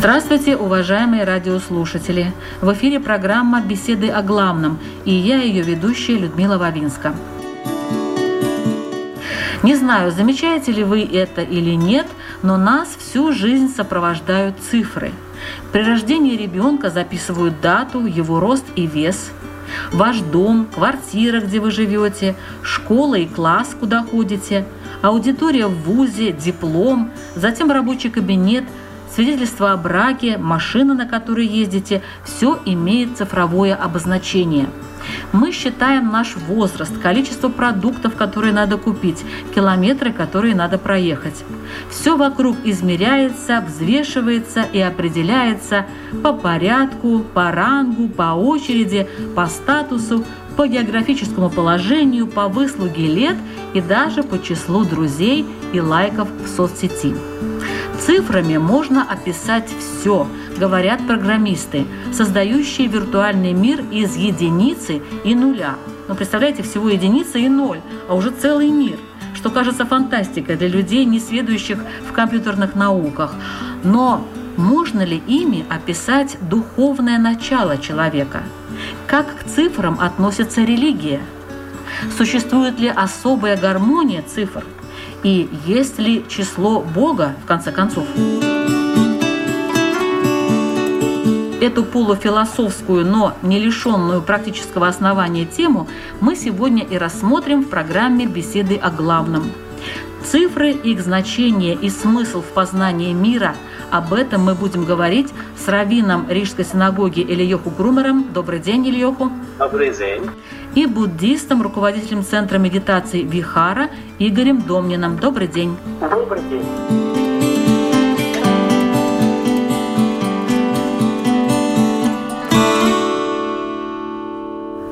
Здравствуйте, уважаемые радиослушатели! В эфире программа «Беседы о главном» и я, ее ведущая Людмила Вавинска. Не знаю, замечаете ли вы это или нет, но нас всю жизнь сопровождают цифры. При рождении ребенка записывают дату, его рост и вес, ваш дом, квартира, где вы живете, школа и класс, куда ходите, аудитория в ВУЗе, диплом, затем рабочий кабинет – свидетельство о браке, машина, на которой ездите, все имеет цифровое обозначение. Мы считаем наш возраст, количество продуктов, которые надо купить, километры, которые надо проехать. Все вокруг измеряется, взвешивается и определяется по порядку, по рангу, по очереди, по статусу, по географическому положению, по выслуге лет и даже по числу друзей и лайков в соцсети. Цифрами можно описать все, говорят программисты, создающие виртуальный мир из единицы и нуля. Ну, представляете, всего единица и ноль, а уже целый мир, что кажется фантастикой для людей, не сведущих в компьютерных науках. Но можно ли ими описать духовное начало человека? Как к цифрам относится религия? Существует ли особая гармония цифр – и есть ли число Бога, в конце концов. Эту полуфилософскую, но не лишенную практического основания тему мы сегодня и рассмотрим в программе «Беседы о главном». Цифры, их значение и смысл в познании мира – об этом мы будем говорить с раввином Рижской синагоги Ильёху Грумером. Добрый день, Ильёху. Добрый день и буддистом, руководителем Центра медитации Вихара Игорем Домниным. Добрый день. Добрый день.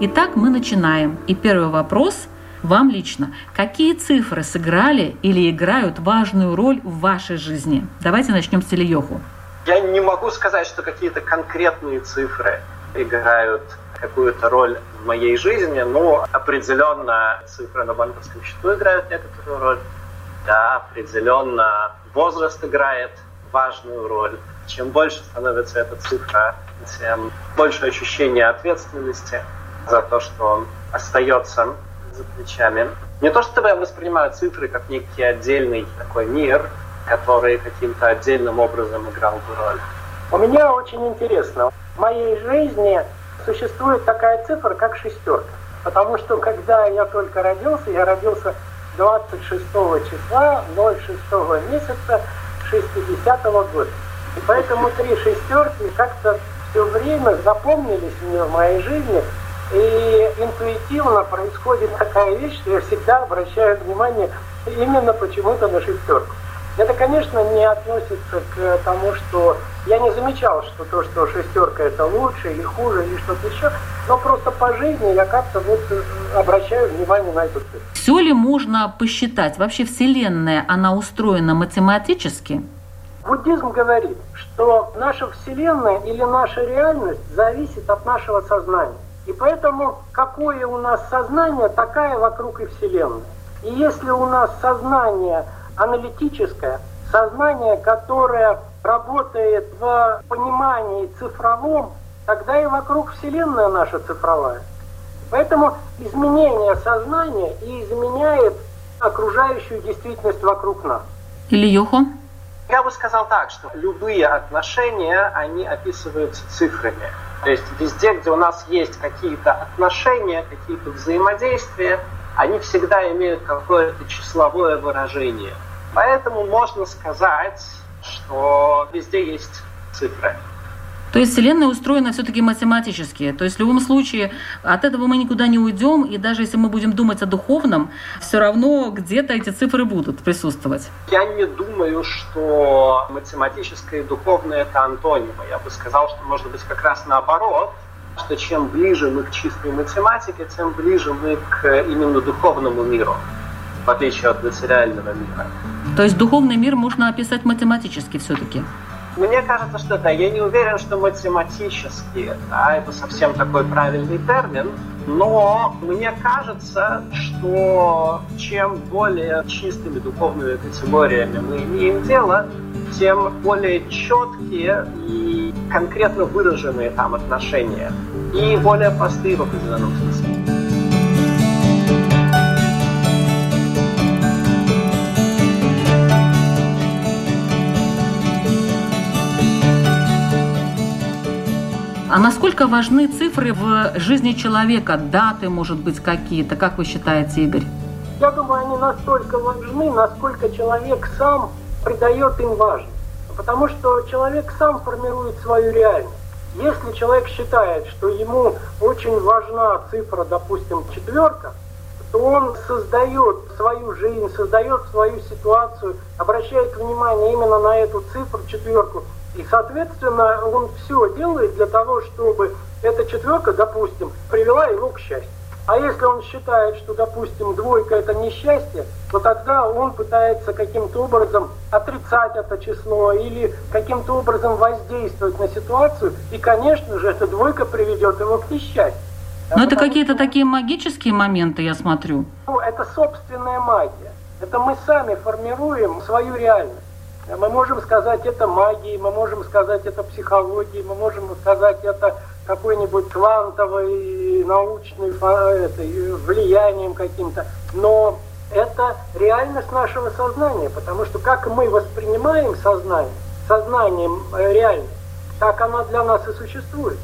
Итак, мы начинаем. И первый вопрос вам лично. Какие цифры сыграли или играют важную роль в вашей жизни? Давайте начнем с Ильёху. Я не могу сказать, что какие-то конкретные цифры играют какую-то роль в моей жизни, но определенно цифры на банковском счету играют некоторую роль. Да, определенно возраст играет важную роль. Чем больше становится эта цифра, тем больше ощущение ответственности за то, что он остается за плечами. Не то чтобы я воспринимаю цифры как некий отдельный такой мир, который каким-то отдельным образом играл бы роль. У меня очень интересно. В моей жизни существует такая цифра, как шестерка. Потому что когда я только родился, я родился 26 числа 06 месяца 60 -го года. И поэтому три шестерки как-то все время запомнились мне в моей жизни. И интуитивно происходит такая вещь, что я всегда обращаю внимание именно почему-то на шестерку. Это, конечно, не относится к тому, что я не замечал, что то, что шестерка это лучше или хуже, или что-то еще, но просто по жизни я как-то вот э, обращаю внимание на эту цифру. Все ли можно посчитать? Вообще Вселенная, она устроена математически? Буддизм говорит, что наша Вселенная или наша реальность зависит от нашего сознания. И поэтому какое у нас сознание, такая вокруг и Вселенная. И если у нас сознание – аналитическое, сознание, которое работает в понимании цифровом, тогда и вокруг Вселенная наша цифровая. Поэтому изменение сознания и изменяет окружающую действительность вокруг нас. Или Йохо? Я бы сказал так, что любые отношения, они описываются цифрами. То есть везде, где у нас есть какие-то отношения, какие-то взаимодействия, они всегда имеют какое-то числовое выражение – Поэтому можно сказать, что везде есть цифры. То есть Вселенная устроена все-таки математически. То есть в любом случае от этого мы никуда не уйдем, и даже если мы будем думать о духовном, все равно где-то эти цифры будут присутствовать. Я не думаю, что математическое и духовное это антонимы. Я бы сказал, что может быть как раз наоборот. что чем ближе мы к чистой математике, тем ближе мы к именно духовному миру, в отличие от материального мира. То есть духовный мир можно описать математически все-таки? Мне кажется, что да. Я не уверен, что математически да, это совсем такой правильный термин, но мне кажется, что чем более чистыми духовными категориями мы имеем дело, тем более четкие и конкретно выраженные там отношения и более простые в определенном смысле. А насколько важны цифры в жизни человека? Даты, может быть, какие-то? Как вы считаете, Игорь? Я думаю, они настолько важны, насколько человек сам придает им важность. Потому что человек сам формирует свою реальность. Если человек считает, что ему очень важна цифра, допустим, четверка, то он создает свою жизнь, создает свою ситуацию, обращает внимание именно на эту цифру, четверку, и, соответственно, он все делает для того, чтобы эта четверка, допустим, привела его к счастью. А если он считает, что, допустим, двойка это несчастье, то тогда он пытается каким-то образом отрицать это число или каким-то образом воздействовать на ситуацию, и, конечно же, эта двойка приведет его к несчастью. Но это какие-то такие магические моменты, я смотрю. Ну, это собственная магия. Это мы сами формируем свою реальность. Мы можем сказать это магией, мы можем сказать это психологией, мы можем сказать это какой-нибудь квантовой, научной этой, влиянием каким-то. Но это реальность нашего сознания, потому что как мы воспринимаем сознание, сознанием э, реальность, так она для нас и существует.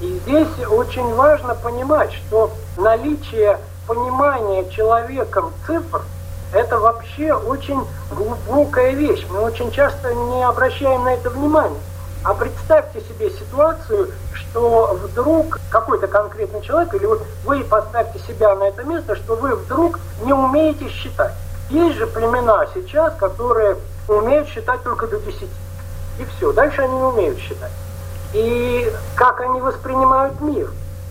И здесь очень важно понимать, что наличие понимания человеком цифр – это вообще очень глубокая вещь. Мы очень часто не обращаем на это внимания. А представьте себе ситуацию, что вдруг какой-то конкретный человек, или вот вы поставьте себя на это место, что вы вдруг не умеете считать. Есть же племена сейчас, которые умеют считать только до 10. И все, дальше они не умеют считать. И как они воспринимают мир?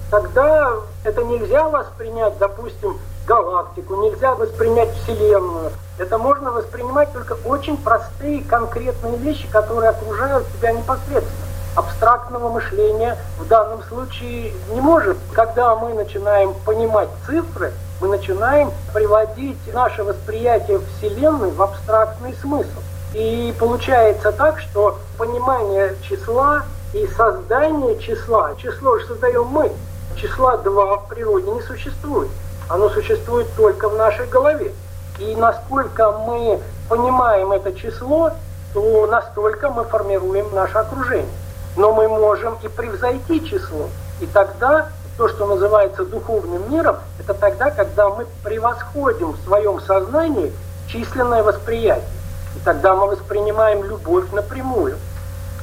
Тогда это нельзя воспринять, допустим, галактику, нельзя воспринять Вселенную. Это можно воспринимать только очень простые, конкретные вещи, которые окружают тебя непосредственно. Абстрактного мышления в данном случае не может. Когда мы начинаем понимать цифры, мы начинаем приводить наше восприятие Вселенной в абстрактный смысл. И получается так, что понимание числа и создание числа, число же создаем мы, числа 2 в природе не существует. Оно существует только в нашей голове. И насколько мы понимаем это число, то настолько мы формируем наше окружение. Но мы можем и превзойти число. И тогда то, что называется духовным миром, это тогда, когда мы превосходим в своем сознании численное восприятие. И тогда мы воспринимаем любовь напрямую.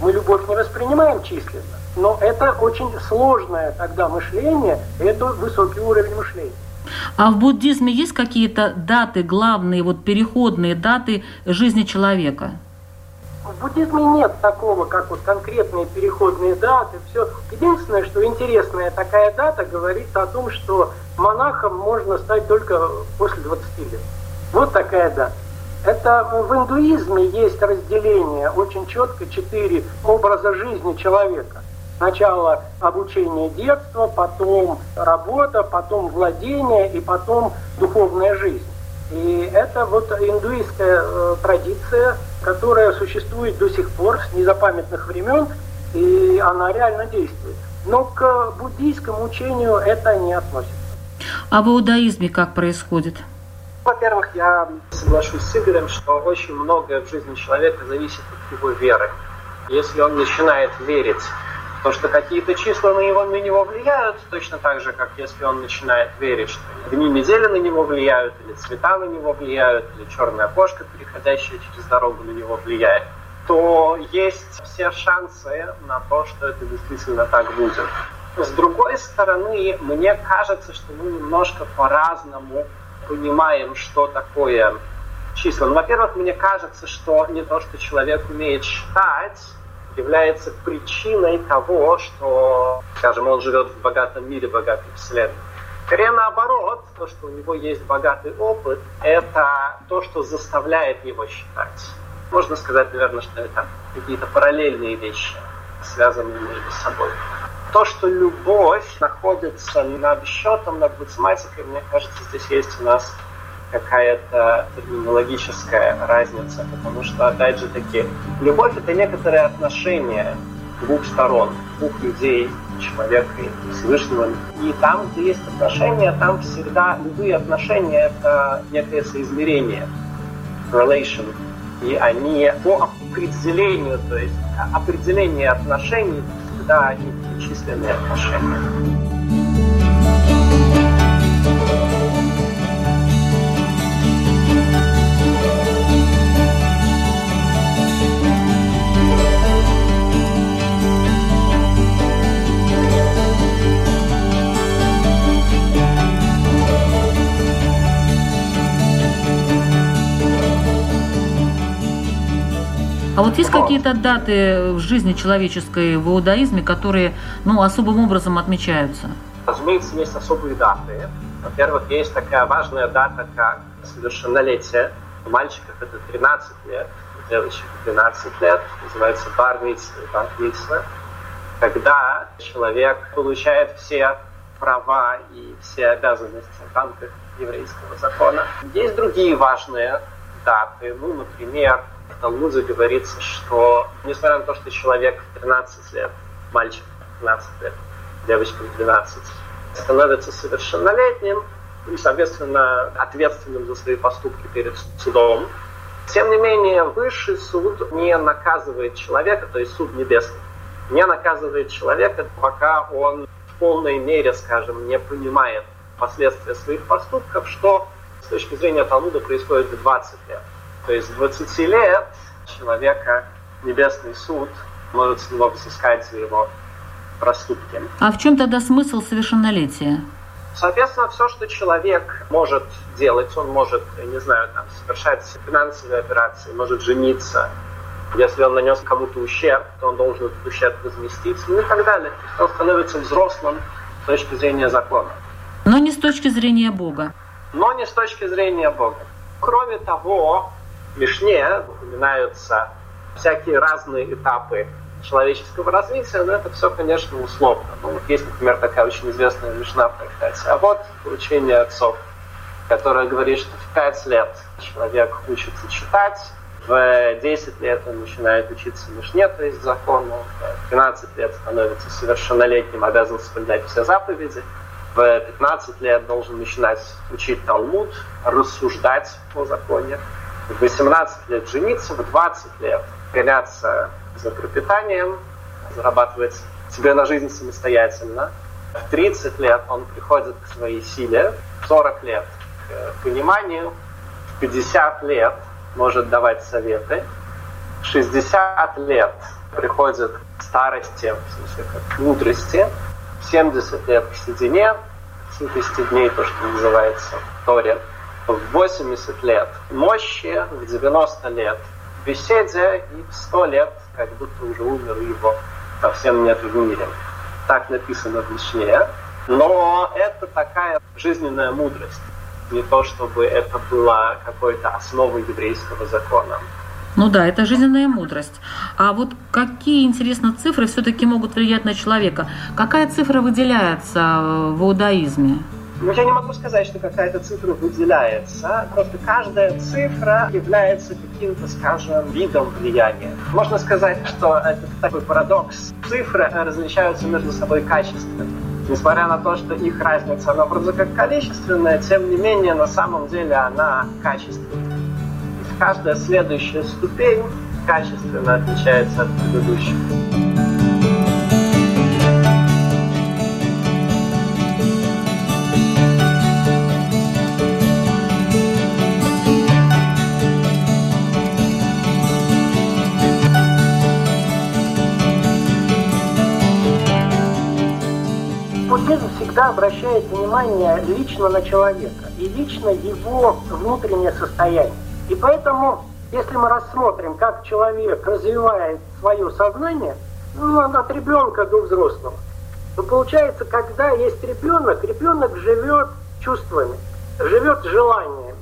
Мы любовь не воспринимаем численно. Но это очень сложное тогда мышление, это высокий уровень мышления. А в буддизме есть какие-то даты, главные, вот переходные даты жизни человека? В буддизме нет такого, как вот конкретные переходные даты. Все. Единственное, что интересная такая дата говорит о том, что монахом можно стать только после 20 лет. Вот такая дата. Это в индуизме есть разделение очень четко четыре образа жизни человека. Сначала обучение детства, потом работа, потом владение и потом духовная жизнь. И это вот индуистская э, традиция, которая существует до сих пор с незапамятных времен, и она реально действует. Но к буддийскому учению это не относится. А в иудаизме как происходит? Во-первых, я соглашусь с Игорем, что очень многое в жизни человека зависит от его веры. Если он начинает верить то, что какие-то числа на него, на него влияют, точно так же, как если он начинает верить, что дни недели на него влияют, или цвета на него влияют, или черная кошка, переходящая через дорогу, на него влияет, то есть все шансы на то, что это действительно так будет. С другой стороны, мне кажется, что мы немножко по-разному понимаем, что такое числа. Ну, во-первых, мне кажется, что не то, что человек умеет считать, является причиной того, что, скажем, он живет в богатом мире, богатой вселенной. Скорее наоборот, то, что у него есть богатый опыт, это то, что заставляет его считать. Можно сказать, наверное, что это какие-то параллельные вещи, связанные между собой. То, что любовь находится над счетом, над математикой, мне кажется, здесь есть у нас какая-то терминологическая разница, потому что, опять же таки, любовь — это некоторые отношения двух сторон, двух людей, человека и Всевышнего. И там, где есть отношения, там всегда любые отношения — это некое соизмерение, relation. И они по определению, то есть определение отношений всегда они численные отношения. А вот есть какие-то даты в жизни человеческой в иудаизме, которые ну, особым образом отмечаются? Разумеется, есть особые даты. Во-первых, есть такая важная дата, как совершеннолетие. У мальчиков это 13 лет, у девочек 12 лет. Называется бармитсва и бармитсва. Когда человек получает все права и все обязанности в рамках еврейского закона. Есть другие важные даты. Ну, например, в Талмуде говорится, что несмотря на то, что человек в 13 лет, мальчик в 15 лет, девочка в 12, становится совершеннолетним и, соответственно, ответственным за свои поступки перед судом, тем не менее, высший суд не наказывает человека, то есть суд небесный, не наказывает человека, пока он в полной мере, скажем, не понимает последствия своих поступков, что с точки зрения Талмуда происходит в 20 лет. То есть 20 лет человека Небесный суд может с него взыскать за его проступки. А в чем тогда смысл совершеннолетия? Соответственно, все, что человек может делать, он может, я не знаю, там, совершать финансовые операции, может жениться. Если он нанес кому-то ущерб, то он должен этот ущерб возместить, ну и так далее. Он становится взрослым с точки зрения закона. Но не с точки зрения Бога. Но не с точки зрения Бога. Кроме того, Мишне упоминаются всякие разные этапы человеческого развития, но это все, конечно, условно. Ну, вот есть, например, такая очень известная Мишна в трактате. А вот учение отцов, которое говорит, что в 5 лет человек учится читать, в 10 лет он начинает учиться Мишне, то есть закону, в 12 лет становится совершеннолетним, обязан соблюдать все заповеди, в 15 лет должен начинать учить Талмуд, рассуждать по законе, в 18 лет жениться, в 20 лет гоняться за пропитанием, зарабатывать себе на жизнь самостоятельно. В 30 лет он приходит к своей силе, в 40 лет к пониманию, в 50 лет может давать советы, в 60 лет приходит к старости, в смысле, к мудрости, в 70 лет к седине, 70 дней, то, что называется в Торе, в 80 лет мощи, в 90 лет беседе и в 100 лет как будто уже умер его совсем нет в мире. Так написано в Мишне. Но это такая жизненная мудрость. Не то, чтобы это была какой-то основой еврейского закона. Ну да, это жизненная мудрость. А вот какие, интересно, цифры все-таки могут влиять на человека? Какая цифра выделяется в иудаизме? Ну, я не могу сказать, что какая-то цифра выделяется. Просто каждая цифра является каким-то, скажем, видом влияния. Можно сказать, что это такой парадокс. Цифры различаются между собой качественно. Несмотря на то, что их разница, она вроде как количественная, тем не менее, на самом деле она качественная. Каждая следующая ступень качественно отличается от предыдущей. Всегда обращает внимание лично на человека и лично его внутреннее состояние. И поэтому если мы рассмотрим, как человек развивает свое сознание, ну, от ребенка до взрослого, то получается, когда есть ребенок, ребенок живет чувствами, живет желаниями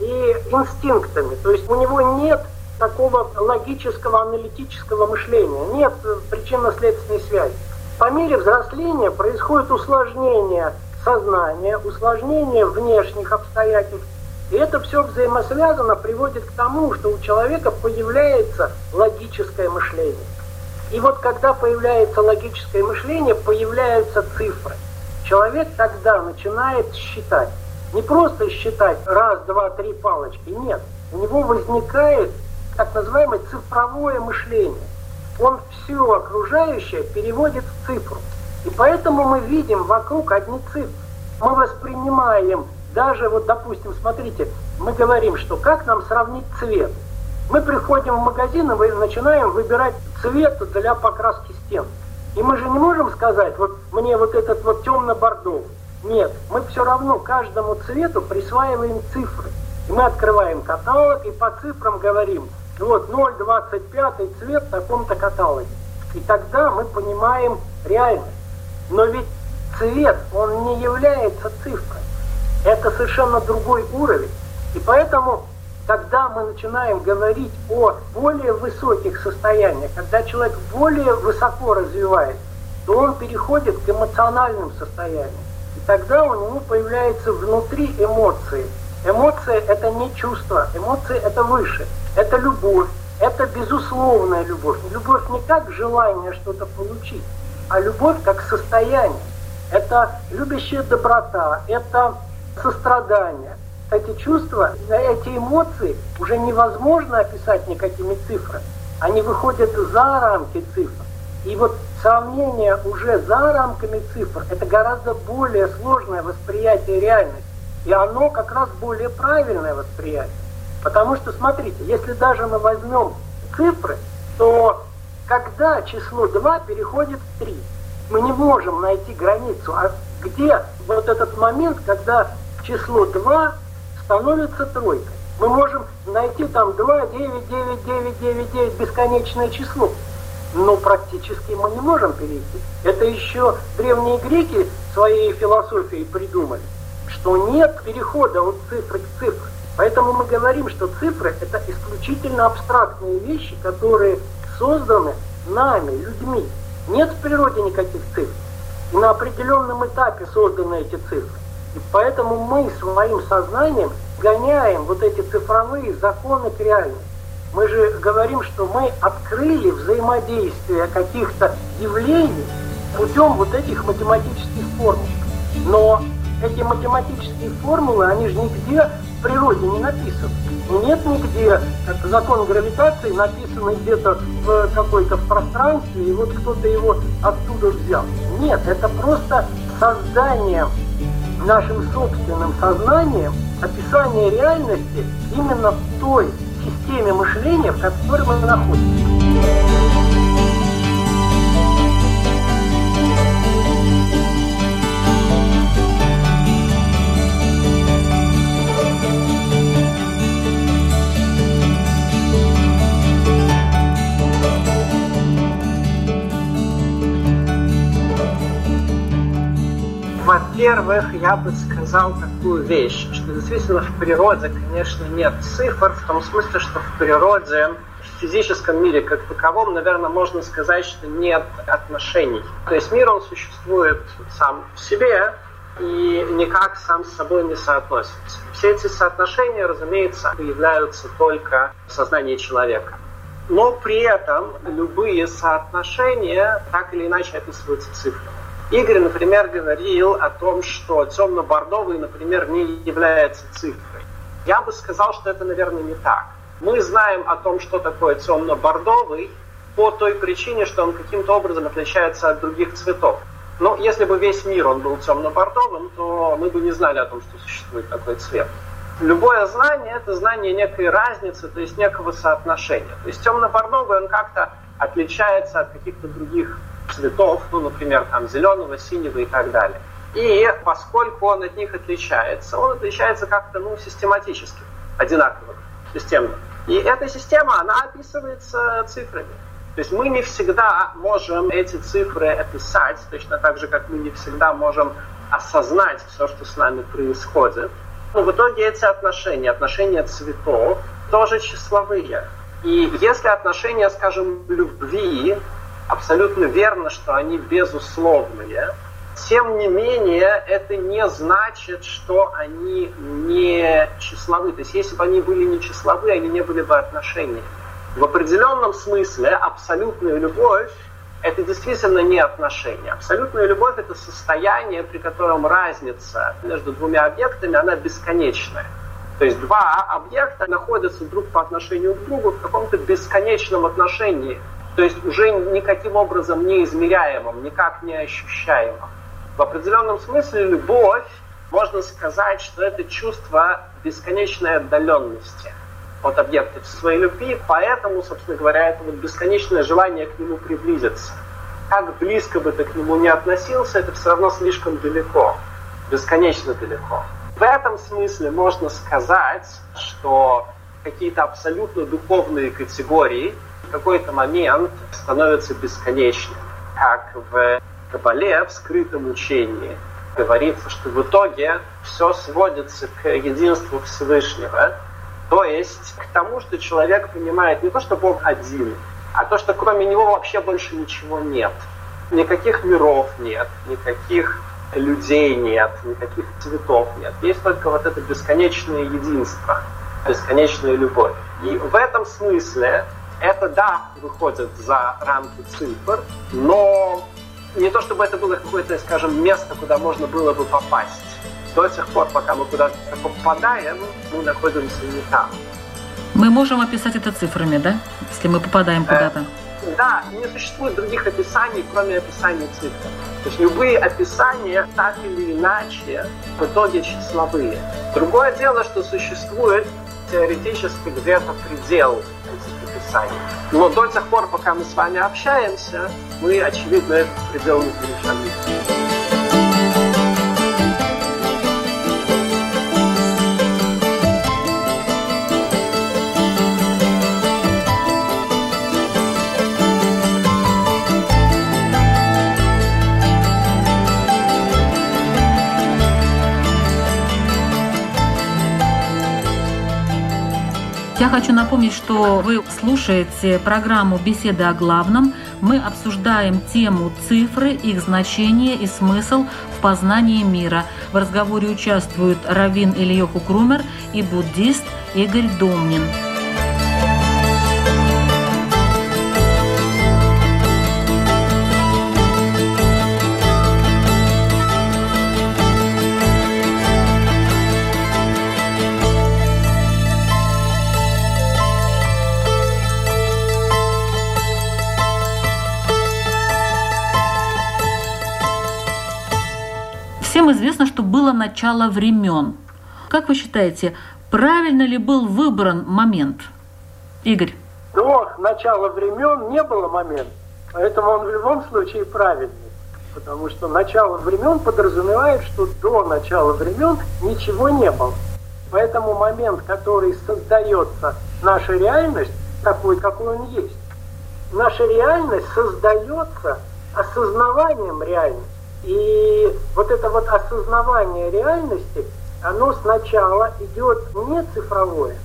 и инстинктами. То есть у него нет такого логического, аналитического мышления, нет причинно-следственной связи. По мере взросления происходит усложнение сознания, усложнение внешних обстоятельств, и это все взаимосвязано приводит к тому, что у человека появляется логическое мышление. И вот когда появляется логическое мышление, появляются цифры. Человек тогда начинает считать. Не просто считать раз, два, три палочки, нет. У него возникает так называемое цифровое мышление. Он все окружающее переводит в цифру. И поэтому мы видим вокруг одни цифры. Мы воспринимаем даже вот, допустим, смотрите, мы говорим, что как нам сравнить цвет. Мы приходим в магазин и начинаем выбирать цвет для покраски стен. И мы же не можем сказать, вот мне вот этот вот темно-бордовый. Нет, мы все равно каждому цвету присваиваем цифры. И мы открываем каталог и по цифрам говорим, вот 0,25 цвет в таком-то каталоге. И тогда мы понимаем реальность. Но ведь цвет, он не является цифрой. Это совершенно другой уровень. И поэтому, когда мы начинаем говорить о более высоких состояниях, когда человек более высоко развивается, то он переходит к эмоциональным состояниям. И тогда у него появляются внутри эмоции. Эмоции – это не чувство, эмоции – это выше, это любовь, это безусловная любовь. Любовь не как желание что-то получить, а любовь как состояние. Это любящая доброта, это сострадания. Эти чувства, эти эмоции уже невозможно описать никакими цифрами. Они выходят за рамки цифр. И вот сравнение уже за рамками цифр – это гораздо более сложное восприятие реальности. И оно как раз более правильное восприятие. Потому что, смотрите, если даже мы возьмем цифры, то когда число 2 переходит в 3, мы не можем найти границу, а где вот этот момент, когда число 2 становится тройкой. Мы можем найти там 2, 9, 9, 9, 9, 9, бесконечное число. Но практически мы не можем перейти. Это еще древние греки своей философией придумали, что нет перехода от цифры к цифре. Поэтому мы говорим, что цифры – это исключительно абстрактные вещи, которые созданы нами, людьми. Нет в природе никаких цифр. И на определенном этапе созданы эти цифры. И поэтому мы своим сознанием гоняем вот эти цифровые законы к реальности. Мы же говорим, что мы открыли взаимодействие каких-то явлений путем вот этих математических формул. Но эти математические формулы, они же нигде в природе не написаны. Нет нигде, как закон гравитации, написанный где-то в какой-то пространстве, и вот кто-то его оттуда взял. Нет, это просто создание нашим собственным сознанием описание реальности именно в той системе мышления, в которой мы находимся. Во-первых, я бы сказал такую вещь, что действительно в природе, конечно, нет цифр, в том смысле, что в природе, в физическом мире как таковом, наверное, можно сказать, что нет отношений. То есть мир, он существует сам в себе, и никак сам с собой не соотносится. Все эти соотношения, разумеется, появляются только в сознании человека. Но при этом любые соотношения так или иначе описываются цифрами. Игорь, например, говорил о том, что темно-бордовый, например, не является цифрой. Я бы сказал, что это, наверное, не так. Мы знаем о том, что такое темно-бордовый, по той причине, что он каким-то образом отличается от других цветов. Но если бы весь мир он был темно-бордовым, то мы бы не знали о том, что существует такой цвет. Любое знание – это знание некой разницы, то есть некого соотношения. То есть темно-бордовый он как-то отличается от каких-то других цветов, ну, например, там зеленого, синего и так далее. И поскольку он от них отличается, он отличается как-то, ну, систематически, одинаково, системно. И эта система, она описывается цифрами. То есть мы не всегда можем эти цифры описать, точно так же, как мы не всегда можем осознать все, что с нами происходит. Но в итоге эти отношения, отношения цветов, тоже числовые. И если отношения, скажем, любви, абсолютно верно, что они безусловные, тем не менее, это не значит, что они не числовые. То есть, если бы они были не числовые, они не были бы отношениями. В определенном смысле абсолютная любовь – это действительно не отношения. Абсолютная любовь – это состояние, при котором разница между двумя объектами, она бесконечная. То есть два объекта находятся друг по отношению к другу в каком-то бесконечном отношении, то есть уже никаким образом не измеряемым, никак не ощущаемым. В определенном смысле любовь, можно сказать, что это чувство бесконечной отдаленности от объекта своей любви, поэтому, собственно говоря, это вот бесконечное желание к нему приблизиться. Как близко бы ты к нему не относился, это все равно слишком далеко, бесконечно далеко. В этом смысле можно сказать, что какие-то абсолютно духовные категории в какой-то момент становятся бесконечными. Как в Кабале, в скрытом учении, говорится, что в итоге все сводится к единству Всевышнего, то есть к тому, что человек понимает не то, что Бог один, а то, что кроме него вообще больше ничего нет. Никаких миров нет, никаких людей нет, никаких цветов нет. Есть только вот это бесконечное единство, бесконечная любовь. И в этом смысле это, да, выходит за рамки цифр, но не то чтобы это было какое-то, скажем, место, куда можно было бы попасть до тех пор, пока мы куда-то попадаем, мы находимся не там. Мы можем описать это цифрами, да? Если мы попадаем куда-то. Э, да, не существует других описаний, кроме описания цифр. То есть любые описания так или иначе в итоге числовые. Другое дело, что существует теоретически где-то предел описаний. Но до тех пор, пока мы с вами общаемся, мы, очевидно, этот предел не перешагнули. Я хочу напомнить, что вы слушаете программу «Беседы о главном». Мы обсуждаем тему цифры, их значение и смысл в познании мира. В разговоре участвуют Равин Ильёху Крумер и буддист Игорь Домнин. Известно, что было начало времен. Как вы считаете, правильно ли был выбран момент? Игорь. До начала времен не было момента, поэтому он в любом случае правильный. Потому что начало времен подразумевает, что до начала времен ничего не было. Поэтому момент, который создается наша реальность, такой, какой он есть. Наша реальность создается осознаванием реальности. И вот это вот осознавание реальности, оно сначала идет не цифровое,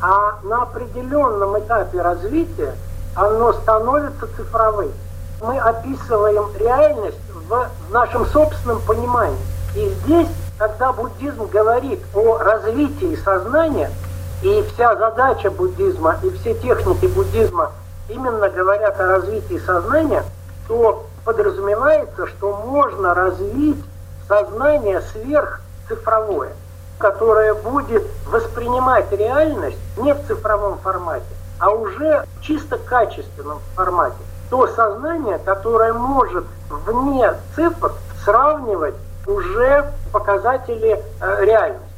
а на определенном этапе развития оно становится цифровым. Мы описываем реальность в нашем собственном понимании. И здесь, когда буддизм говорит о развитии сознания, и вся задача буддизма, и все техники буддизма именно говорят о развитии сознания, то подразумевается, что можно развить сознание сверхцифровое, которое будет воспринимать реальность не в цифровом формате, а уже в чисто качественном формате. То сознание, которое может вне цифр сравнивать уже показатели э, реальности.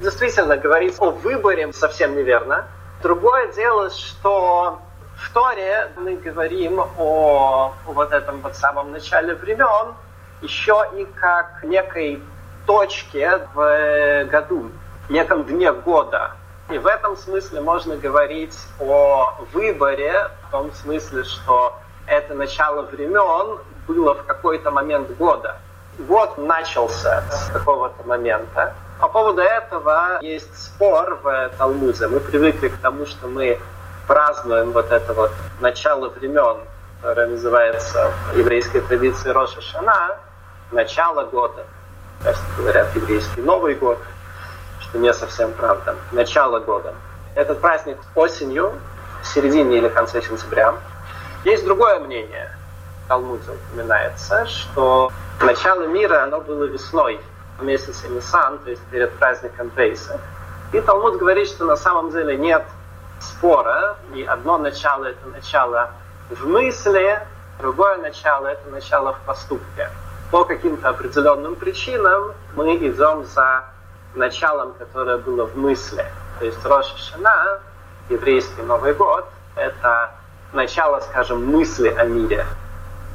Действительно, говорить о выборе совсем неверно. Другое дело, что в Торе мы говорим о вот этом вот самом начале времен еще и как некой точке в году, неком дне года. И в этом смысле можно говорить о выборе, в том смысле, что это начало времен было в какой-то момент года. Год начался с какого-то момента. По поводу этого есть спор в Талмуде. Мы привыкли к тому, что мы празднуем вот это вот начало времен, которое называется в еврейской традиции Роша Шана, начало года. Есть говорят еврейский Новый год, что не совсем правда. Начало года. Этот праздник осенью, в середине или конце сентября. Есть другое мнение. Талмуде упоминается, что начало мира, оно было весной, в месяце Нисан, то есть перед праздником Пейса. И Талмуд говорит, что на самом деле нет спора, и одно начало – это начало в мысли, другое начало – это начало в поступке. По каким-то определенным причинам мы идем за началом, которое было в мысли. То есть Роша Шана, еврейский Новый год, это начало, скажем, мысли о мире.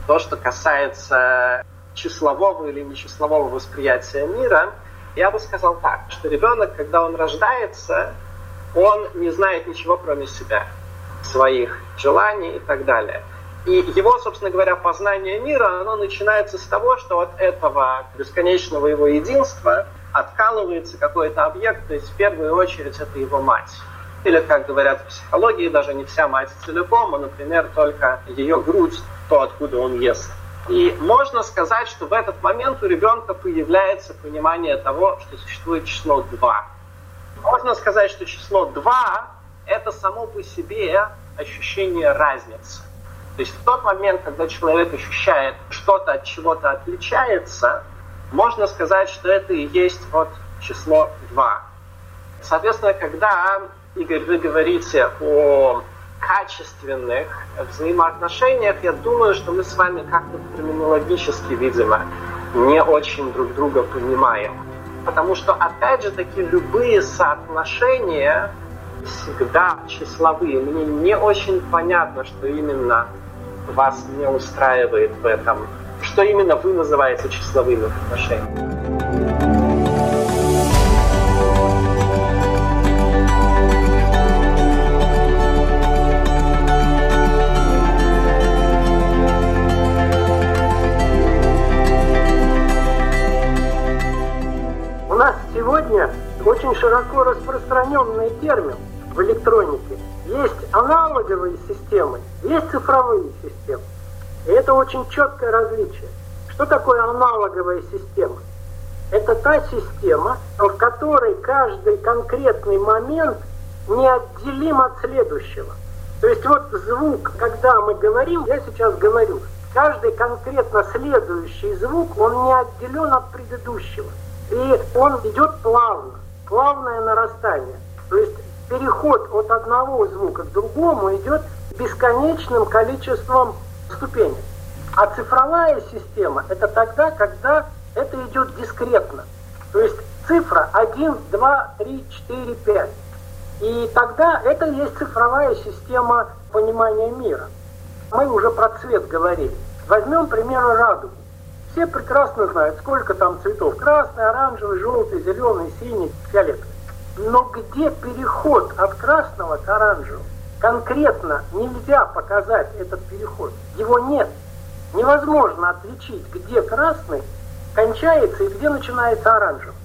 То, что касается числового или нечислового восприятия мира, я бы сказал так, что ребенок, когда он рождается, он не знает ничего кроме себя, своих желаний и так далее. И его, собственно говоря, познание мира, оно начинается с того, что от этого бесконечного его единства откалывается какой-то объект, то есть в первую очередь это его мать. Или, как говорят в психологии, даже не вся мать целиком, а, например, только ее грудь, то, откуда он ест. И можно сказать, что в этот момент у ребенка появляется понимание того, что существует число 2. Можно сказать, что число 2 – это само по себе ощущение разницы. То есть в тот момент, когда человек ощущает что-то от чего-то отличается, можно сказать, что это и есть вот число 2. Соответственно, когда, Игорь, вы говорите о качественных взаимоотношениях, я думаю, что мы с вами как-то терминологически, видимо, не очень друг друга понимаем. Потому что, опять же таки, любые соотношения всегда числовые. Мне не очень понятно, что именно вас не устраивает в этом. Что именно вы называете числовыми отношениями? Очень широко распространенный термин в электронике. Есть аналоговые системы, есть цифровые системы. И это очень четкое различие. Что такое аналоговая система? Это та система, в которой каждый конкретный момент неотделим от следующего. То есть вот звук, когда мы говорим, я сейчас говорю, каждый конкретно следующий звук, он не отделен от предыдущего. И он идет плавно, плавное нарастание. То есть переход от одного звука к другому идет бесконечным количеством ступеней. А цифровая система – это тогда, когда это идет дискретно. То есть цифра 1, 2, 3, 4, 5. И тогда это есть цифровая система понимания мира. Мы уже про цвет говорили. Возьмем, к примеру, радугу. Все прекрасно знают, сколько там цветов. Красный, оранжевый, желтый, зеленый, синий, фиолетовый. Но где переход от красного к оранжевому? Конкретно нельзя показать этот переход. Его нет. Невозможно отличить, где красный кончается и где начинается оранжевый.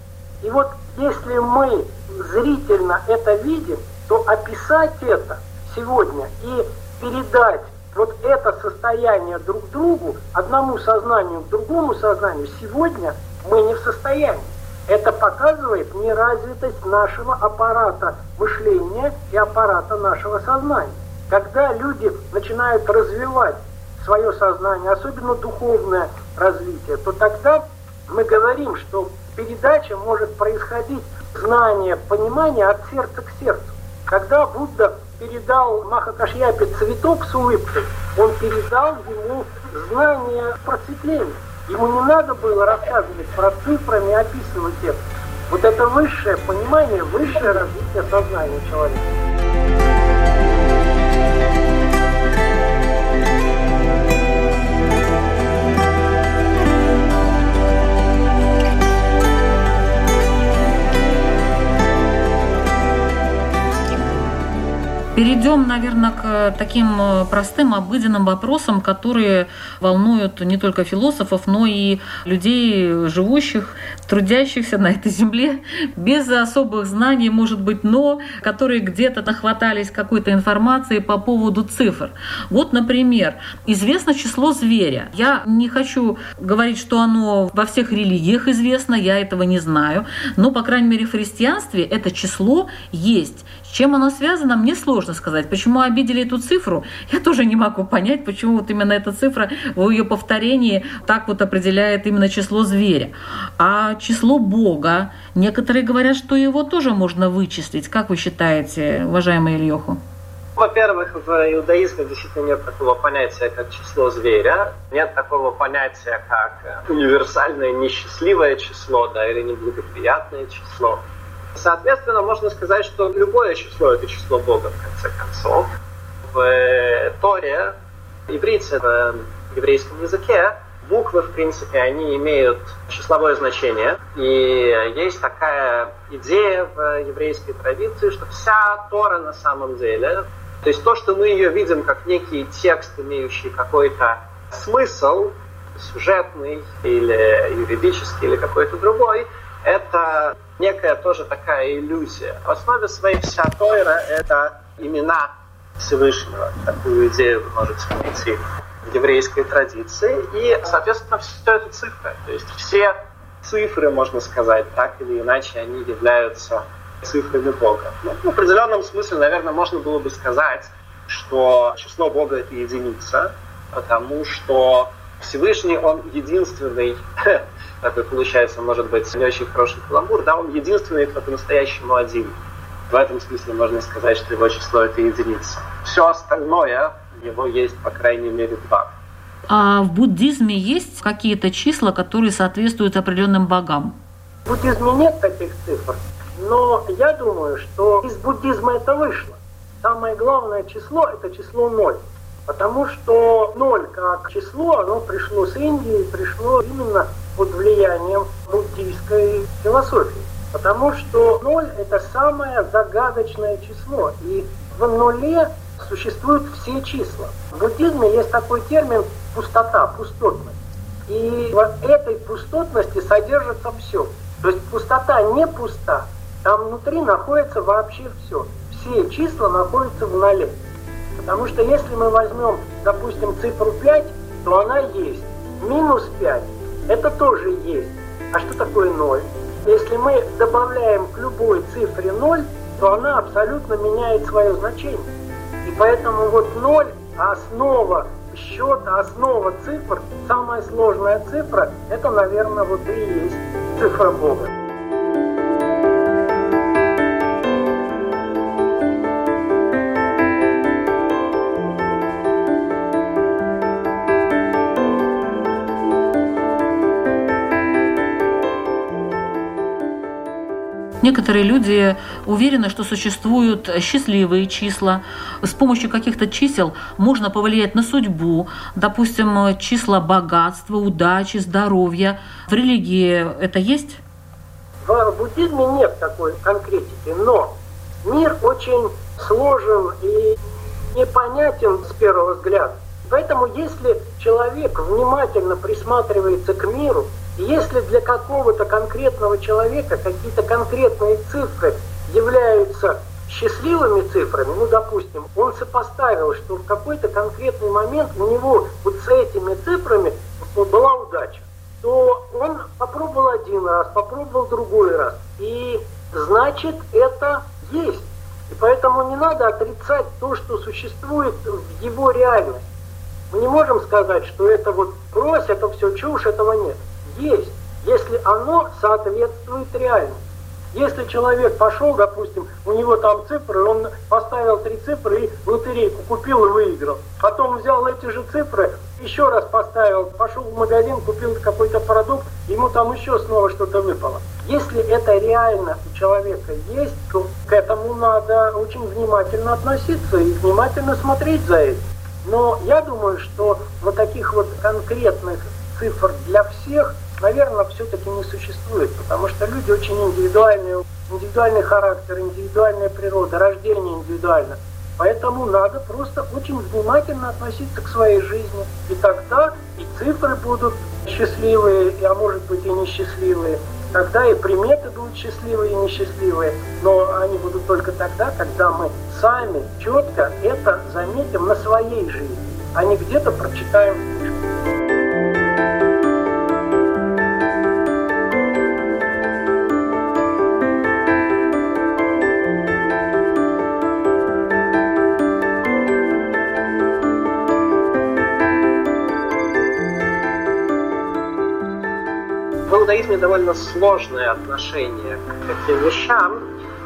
И вот если мы зрительно это видим, то описать это сегодня и передать вот это состояние друг другу, одному сознанию к другому сознанию, сегодня мы не в состоянии. Это показывает неразвитость нашего аппарата мышления и аппарата нашего сознания. Когда люди начинают развивать свое сознание, особенно духовное развитие, то тогда мы говорим, что передача может происходить знание, понимание от сердца к сердцу. Когда Будда передал Махакашьяпе цветок с улыбкой, он передал ему знание просветления. Ему не надо было рассказывать про цифрами, описывать это. Вот это высшее понимание, высшее развитие сознания человека. Перейдем, наверное, к таким э, простым, обыденным вопросам, которые волнуют не только философов, но и людей, живущих, трудящихся на этой земле, без особых знаний, может быть, но которые где-то нахватались какой-то информации по поводу цифр. Вот, например, известно число зверя. Я не хочу говорить, что оно во всех религиях известно, я этого не знаю, но, по крайней мере, в христианстве это число есть. Чем оно связано, мне сложно сказать. Почему обидели эту цифру, я тоже не могу понять, почему вот именно эта цифра в ее повторении так вот определяет именно число зверя. А число Бога, некоторые говорят, что его тоже можно вычислить. Как вы считаете, уважаемый Ильёху? Во-первых, в иудаизме действительно нет такого понятия, как число зверя. Нет такого понятия, как универсальное несчастливое число да, или неблагоприятное число. Соответственно, можно сказать, что любое число – это число Бога, в конце концов. В Торе, иврите, в еврейском языке, буквы, в принципе, они имеют числовое значение. И есть такая идея в еврейской традиции, что вся Тора на самом деле, то есть то, что мы ее видим как некий текст, имеющий какой-то смысл, сюжетный или юридический или какой-то другой, это некая тоже такая иллюзия. В основе своей вся Тойра – это имена Всевышнего. Такую идею вы можете найти в еврейской традиции. И, соответственно, все это цифры. То есть все цифры, можно сказать, так или иначе, они являются цифрами Бога. Ну, в определенном смысле, наверное, можно было бы сказать, что число Бога – это единица, потому что Всевышний, он единственный такой получается, может быть, не очень хороший каламбур, да, он единственный, кто по-настоящему один. В этом смысле можно сказать, что его число это единица. Все остальное, его есть, по крайней мере, два. А в буддизме есть какие-то числа, которые соответствуют определенным богам? В буддизме нет таких цифр, но я думаю, что из буддизма это вышло. Самое главное число – это число ноль. Потому что ноль как число, оно пришло с Индии, пришло именно под влиянием буддийской философии. Потому что ноль – это самое загадочное число. И в нуле существуют все числа. В буддизме есть такой термин «пустота», «пустотность». И в этой пустотности содержится все. То есть пустота не пуста, там внутри находится вообще все. Все числа находятся в ноле. Потому что если мы возьмем, допустим, цифру 5, то она есть. Минус 5 это тоже есть. А что такое 0? Если мы добавляем к любой цифре 0, то она абсолютно меняет свое значение. И поэтому вот 0 основа счета, основа цифр, самая сложная цифра, это, наверное, вот и есть цифра Бога. Некоторые люди уверены, что существуют счастливые числа. С помощью каких-то чисел можно повлиять на судьбу. Допустим, числа богатства, удачи, здоровья. В религии это есть? В буддизме нет такой конкретики, но мир очень сложен и непонятен с первого взгляда. Поэтому если человек внимательно присматривается к миру, если для какого-то конкретного человека какие-то конкретные цифры являются счастливыми цифрами, ну, допустим, он сопоставил, что в какой-то конкретный момент у него вот с этими цифрами была удача, то он попробовал один раз, попробовал другой раз. И значит, это есть. И поэтому не надо отрицать то, что существует в его реальности. Мы не можем сказать, что это вот брось, это все чушь, этого нет есть, если оно соответствует реальности. Если человек пошел, допустим, у него там цифры, он поставил три цифры и лотерейку купил и выиграл. Потом взял эти же цифры, еще раз поставил, пошел в магазин, купил какой-то продукт, ему там еще снова что-то выпало. Если это реально у человека есть, то к этому надо очень внимательно относиться и внимательно смотреть за этим. Но я думаю, что вот таких вот конкретных цифр для всех, наверное, все-таки не существует, потому что люди очень индивидуальные, индивидуальный характер, индивидуальная природа, рождение индивидуально. Поэтому надо просто очень внимательно относиться к своей жизни. И тогда и цифры будут счастливые, а может быть и несчастливые. Тогда и приметы будут счастливые и несчастливые. Но они будут только тогда, когда мы сами четко это заметим на своей жизни, а не где-то прочитаем в книжке. Иудаизме довольно сложное отношение к таким вещам.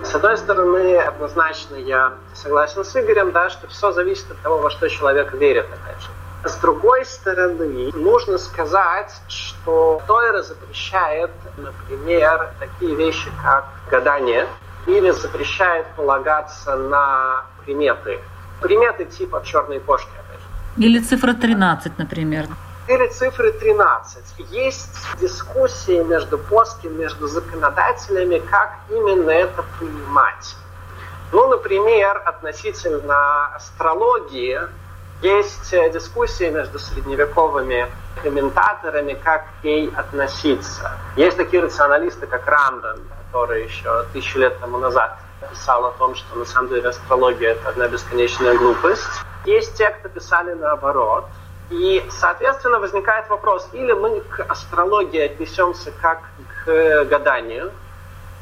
С одной стороны, однозначно я согласен с Игорем, да, что все зависит от того, во что человек верит, опять же. С другой стороны, нужно сказать, что Тойра запрещает, например, такие вещи, как гадание, или запрещает полагаться на приметы. Приметы типа черной кошки, опять же. Или цифра 13, например или цифры 13. Есть дискуссии между плоским, между законодателями, как именно это понимать. Ну, например, относительно астрологии есть дискуссии между средневековыми комментаторами, как к ней относиться. Есть такие рационалисты, как Рамбан, который еще тысячу лет тому назад писал о том, что на самом деле астрология – это одна бесконечная глупость. Есть те, кто писали наоборот – и, соответственно, возникает вопрос, или мы к астрологии отнесемся как к гаданию,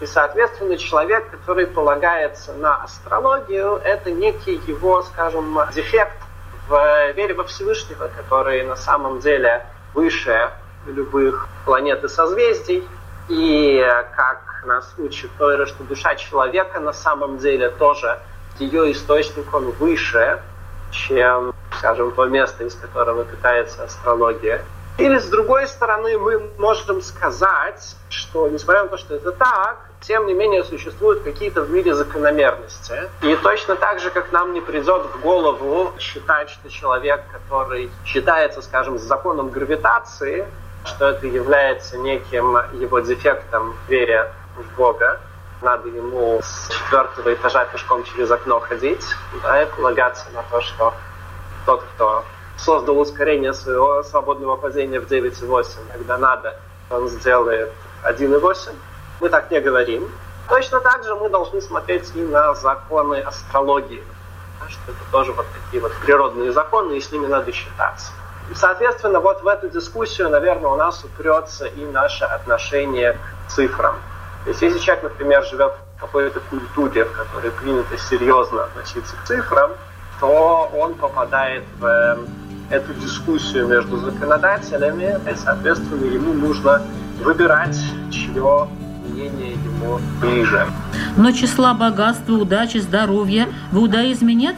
и, соответственно, человек, который полагается на астрологию, это некий его, скажем, дефект в вере во Всевышнего, который на самом деле выше любых планет и созвездий. И как нас учит Тойра, что душа человека на самом деле тоже ее источник, он выше, чем скажем, то место, из которого питается астрология. Или, с другой стороны, мы можем сказать, что, несмотря на то, что это так, тем не менее существуют какие-то в мире закономерности. И точно так же, как нам не придет в голову считать, что человек, который считается, скажем, с законом гравитации, что это является неким его дефектом в вере в Бога, надо ему с четвертого этажа пешком через окно ходить, да, и полагаться на то, что тот, кто создал ускорение своего свободного падения в 9,8, когда надо, он сделает 1,8. Мы так не говорим. Точно так же мы должны смотреть и на законы астрологии. Что это тоже вот такие вот природные законы, и с ними надо считаться. И, соответственно, вот в эту дискуссию, наверное, у нас упрется и наше отношение к цифрам. То есть если человек, например, живет в какой-то культуре, в которой принято серьезно относиться к цифрам, то он попадает в эм, эту дискуссию между законодателями, и, соответственно, ему нужно выбирать, чье мнение ему ближе. Но числа богатства, удачи, здоровья в иудаизме нет?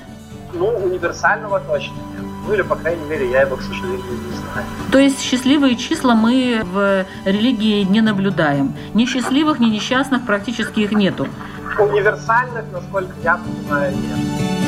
Ну, универсального точно нет. Ну или, по крайней мере, я его, к сожалению, не знаю. То есть счастливые числа мы в религии не наблюдаем. Ни счастливых, ни несчастных практически их нету. Универсальных, насколько я понимаю, нет.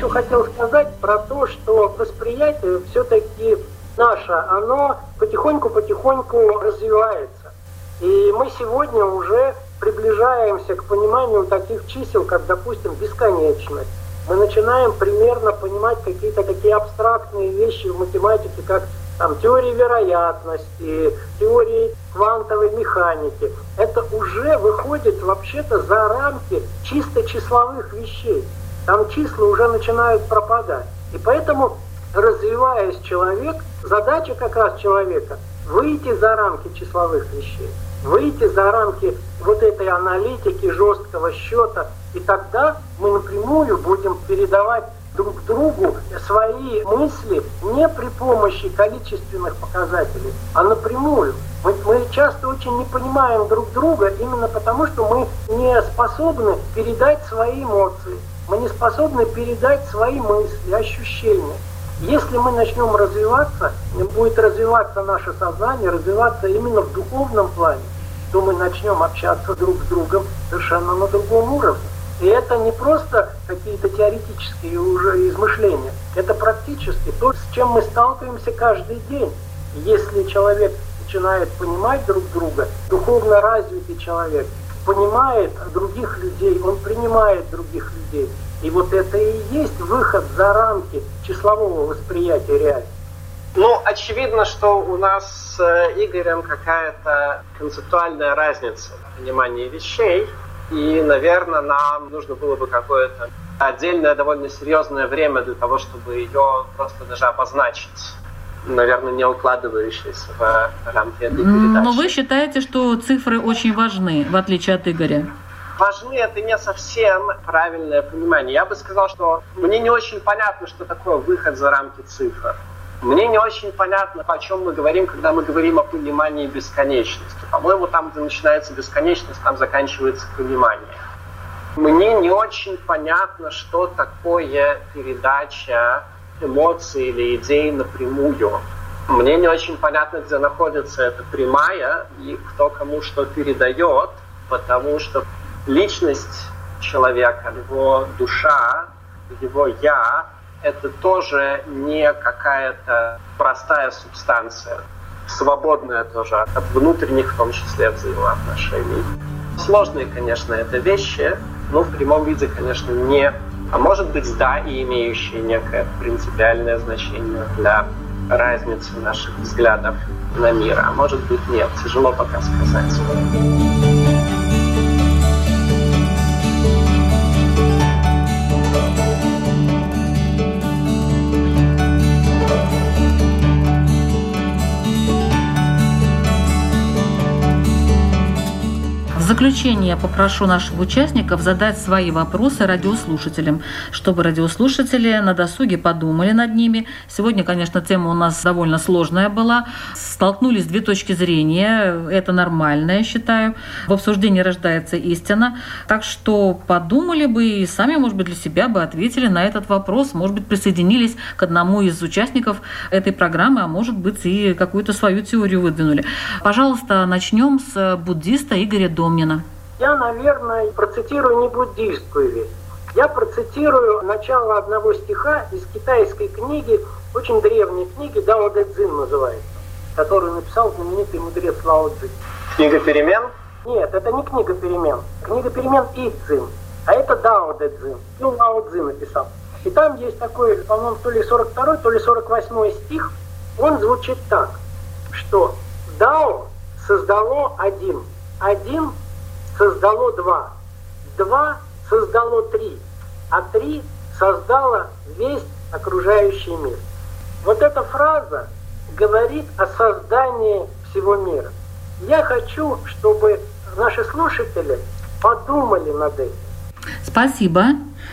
Еще хотел сказать про то, что восприятие все-таки наше, оно потихоньку-потихоньку развивается. И мы сегодня уже приближаемся к пониманию таких чисел, как, допустим, бесконечность. Мы начинаем примерно понимать какие-то такие абстрактные вещи в математике, как там, теории вероятности, теории квантовой механики. Это уже выходит вообще-то за рамки чисто числовых вещей там числа уже начинают пропадать. И поэтому, развиваясь человек, задача как раз человека выйти за рамки числовых вещей, выйти за рамки вот этой аналитики, жесткого счета, и тогда мы напрямую будем передавать друг другу свои мысли не при помощи количественных показателей, а напрямую. Мы, мы часто очень не понимаем друг друга именно потому, что мы не способны передать свои эмоции, мы не способны передать свои мысли, ощущения. Если мы начнем развиваться, будет развиваться наше сознание, развиваться именно в духовном плане, то мы начнем общаться друг с другом совершенно на другом уровне. И это не просто какие-то теоретические уже измышления, это практически то, с чем мы сталкиваемся каждый день. Если человек начинает понимать друг друга, духовно развитый человек, понимает других людей, он принимает других людей. И вот это и есть выход за рамки числового восприятия реальности. Ну, очевидно, что у нас с э, Игорем какая-то концептуальная разница в понимании вещей. И, наверное, нам нужно было бы какое-то отдельное, довольно серьезное время для того, чтобы ее просто даже обозначить. Наверное, не укладывающееся в рамки этой передачи. Но вы считаете, что цифры очень важны, в отличие от Игоря? Важны это не совсем правильное понимание. Я бы сказал, что мне не очень понятно, что такое выход за рамки цифр. Мне не очень понятно, о чем мы говорим, когда мы говорим о понимании бесконечности. По-моему, там, где начинается бесконечность, там заканчивается понимание. Мне не очень понятно, что такое передача эмоций или идей напрямую. Мне не очень понятно, где находится эта прямая и кто кому что передает, потому что личность человека, его душа, его «я» это тоже не какая-то простая субстанция, свободная тоже от внутренних, в том числе, взаимоотношений. Сложные, конечно, это вещи, но в прямом виде, конечно, не. А может быть, да, и имеющие некое принципиальное значение для разницы наших взглядов на мир, а может быть, нет. Тяжело пока сказать. Заключение я попрошу наших участников задать свои вопросы радиослушателям, чтобы радиослушатели на досуге подумали над ними. Сегодня, конечно, тема у нас довольно сложная была. Столкнулись две точки зрения. Это нормально, я считаю. В обсуждении рождается истина. Так что подумали бы и сами, может быть, для себя бы ответили на этот вопрос. Может быть, присоединились к одному из участников этой программы, а может быть, и какую-то свою теорию выдвинули. Пожалуйста, начнем с буддиста Игоря Домнина. Бунина? Я, наверное, процитирую не буддийскую вещь. Я процитирую начало одного стиха из китайской книги, очень древней книги, Дао Дэ Цзин называется, которую написал знаменитый мудрец Лао Цзи. Книга перемен? Нет, это не книга перемен. Книга перемен И Цзин, а это Дао Дэ Цзин. Ну, Лао Цзи написал. И там есть такой, по-моему, то ли 42 то ли 48 стих. Он звучит так, что Дао создало один, один создало два, два создало три, а три создало весь окружающий мир. Вот эта фраза говорит о создании всего мира. Я хочу, чтобы наши слушатели подумали над этим. Спасибо.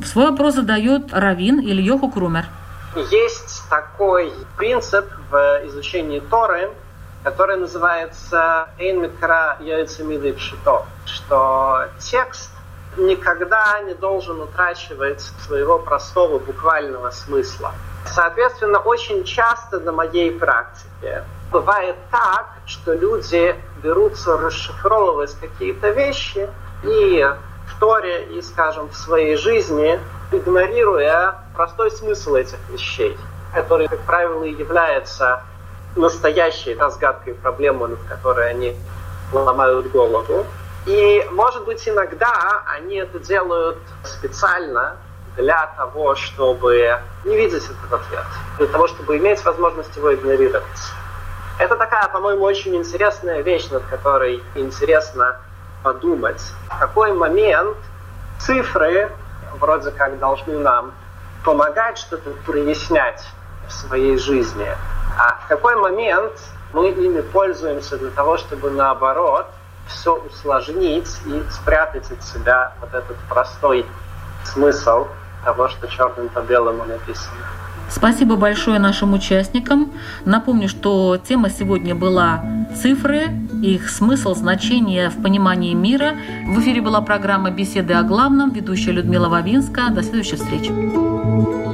Свой вопрос задает Равин или Йоху Крумер. Есть такой принцип в изучении Торы, который называется «Эйн микра яйцемиды пшито», что текст никогда не должен утрачивать своего простого буквального смысла. Соответственно, очень часто на моей практике бывает так, что люди берутся расшифровывать какие-то вещи и в Торе, и, скажем, в своей жизни, игнорируя простой смысл этих вещей, который, как правило, является настоящей разгадкой проблемы, над которой они ломают голову. И, может быть, иногда они это делают специально для того, чтобы не видеть этот ответ, для того, чтобы иметь возможность его игнорировать. Это такая, по-моему, очень интересная вещь, над которой интересно подумать. В какой момент цифры вроде как должны нам помогать что-то прояснять в своей жизни. А в какой момент мы ими пользуемся для того, чтобы наоборот все усложнить и спрятать от себя вот этот простой смысл того, что черным по белому написано. Спасибо большое нашим участникам. Напомню, что тема сегодня была цифры, их смысл, значение в понимании мира. В эфире была программа «Беседы о главном». Ведущая Людмила Вавинска. До следующей встречи.